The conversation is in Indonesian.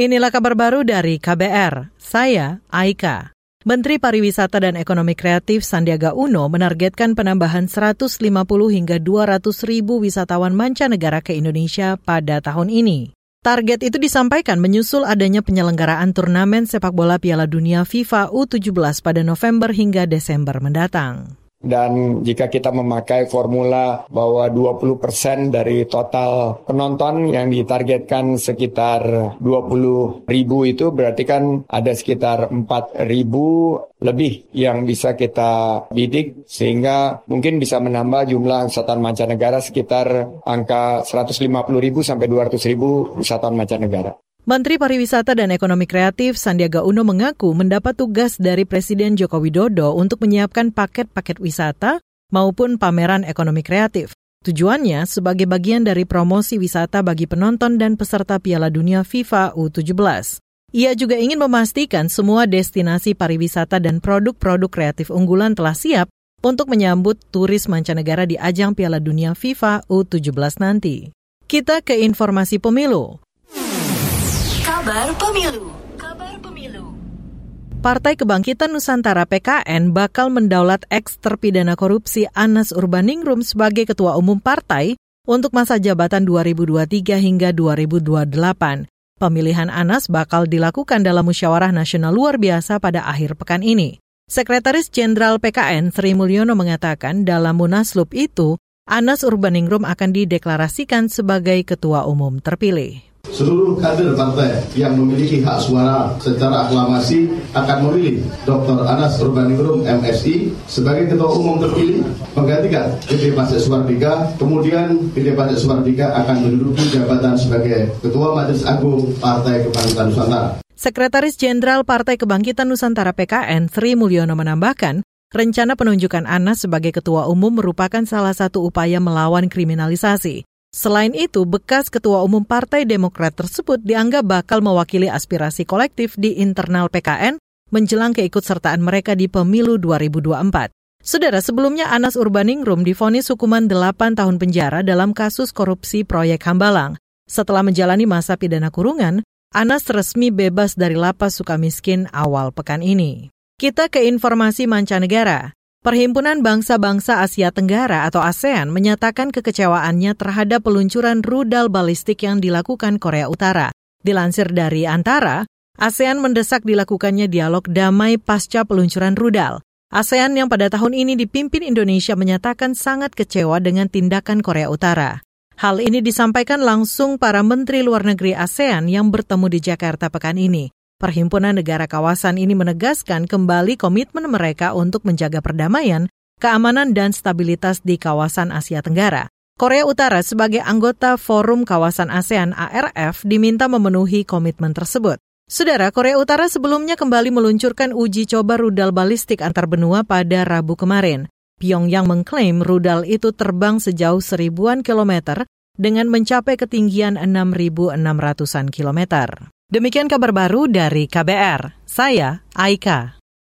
Inilah kabar baru dari KBR. Saya Aika. Menteri Pariwisata dan Ekonomi Kreatif Sandiaga Uno menargetkan penambahan 150 hingga 200 ribu wisatawan mancanegara ke Indonesia pada tahun ini. Target itu disampaikan menyusul adanya penyelenggaraan turnamen sepak bola Piala Dunia FIFA U17 pada November hingga Desember mendatang. Dan jika kita memakai formula bahwa 20% dari total penonton yang ditargetkan sekitar 20 ribu itu berarti kan ada sekitar 4 ribu lebih yang bisa kita bidik sehingga mungkin bisa menambah jumlah wisatawan mancanegara sekitar angka 150 ribu sampai 200 ribu wisatawan mancanegara. Menteri Pariwisata dan Ekonomi Kreatif Sandiaga Uno mengaku mendapat tugas dari Presiden Joko Widodo untuk menyiapkan paket-paket wisata maupun pameran ekonomi kreatif. Tujuannya sebagai bagian dari promosi wisata bagi penonton dan peserta Piala Dunia FIFA U17. Ia juga ingin memastikan semua destinasi pariwisata dan produk-produk kreatif unggulan telah siap untuk menyambut turis mancanegara di ajang Piala Dunia FIFA U17 nanti. Kita ke informasi pemilu. Kabar Pemilu. Kabar Pemilu. Partai Kebangkitan Nusantara PKN bakal mendaulat ex terpidana korupsi Anas Urbaningrum sebagai ketua umum partai untuk masa jabatan 2023 hingga 2028. Pemilihan Anas bakal dilakukan dalam musyawarah nasional luar biasa pada akhir pekan ini. Sekretaris Jenderal PKN Sri Mulyono mengatakan dalam munaslup itu, Anas Urbaningrum akan dideklarasikan sebagai ketua umum terpilih. Seluruh kader partai yang memiliki hak suara secara aklamasi akan memilih Dr. Anas Urbaningrum MSI sebagai ketua umum terpilih menggantikan Gede Pasek Suwardiga. Kemudian Gede Pasek Suwardiga akan menduduki jabatan sebagai Ketua Majelis Agung Partai Kebangkitan Nusantara. Sekretaris Jenderal Partai Kebangkitan Nusantara PKN Sri Mulyono menambahkan, rencana penunjukan Anas sebagai ketua umum merupakan salah satu upaya melawan kriminalisasi. Selain itu, bekas Ketua Umum Partai Demokrat tersebut dianggap bakal mewakili aspirasi kolektif di internal PKN menjelang keikutsertaan mereka di pemilu 2024. Saudara, sebelumnya Anas Urbaningrum difonis hukuman 8 tahun penjara dalam kasus korupsi proyek Hambalang. Setelah menjalani masa pidana kurungan, Anas resmi bebas dari lapas Sukamiskin awal pekan ini. Kita ke informasi mancanegara. Perhimpunan Bangsa-Bangsa Asia Tenggara atau ASEAN menyatakan kekecewaannya terhadap peluncuran rudal balistik yang dilakukan Korea Utara. Dilansir dari Antara, ASEAN mendesak dilakukannya dialog damai pasca peluncuran rudal. ASEAN yang pada tahun ini dipimpin Indonesia menyatakan sangat kecewa dengan tindakan Korea Utara. Hal ini disampaikan langsung para menteri luar negeri ASEAN yang bertemu di Jakarta pekan ini. Perhimpunan negara kawasan ini menegaskan kembali komitmen mereka untuk menjaga perdamaian, keamanan, dan stabilitas di kawasan Asia Tenggara. Korea Utara sebagai anggota Forum Kawasan ASEAN ARF diminta memenuhi komitmen tersebut. Saudara, Korea Utara sebelumnya kembali meluncurkan uji coba rudal balistik antar benua pada Rabu kemarin. Pyongyang mengklaim rudal itu terbang sejauh seribuan kilometer dengan mencapai ketinggian 6.600-an kilometer. Demikian kabar baru dari KBR. Saya Aika.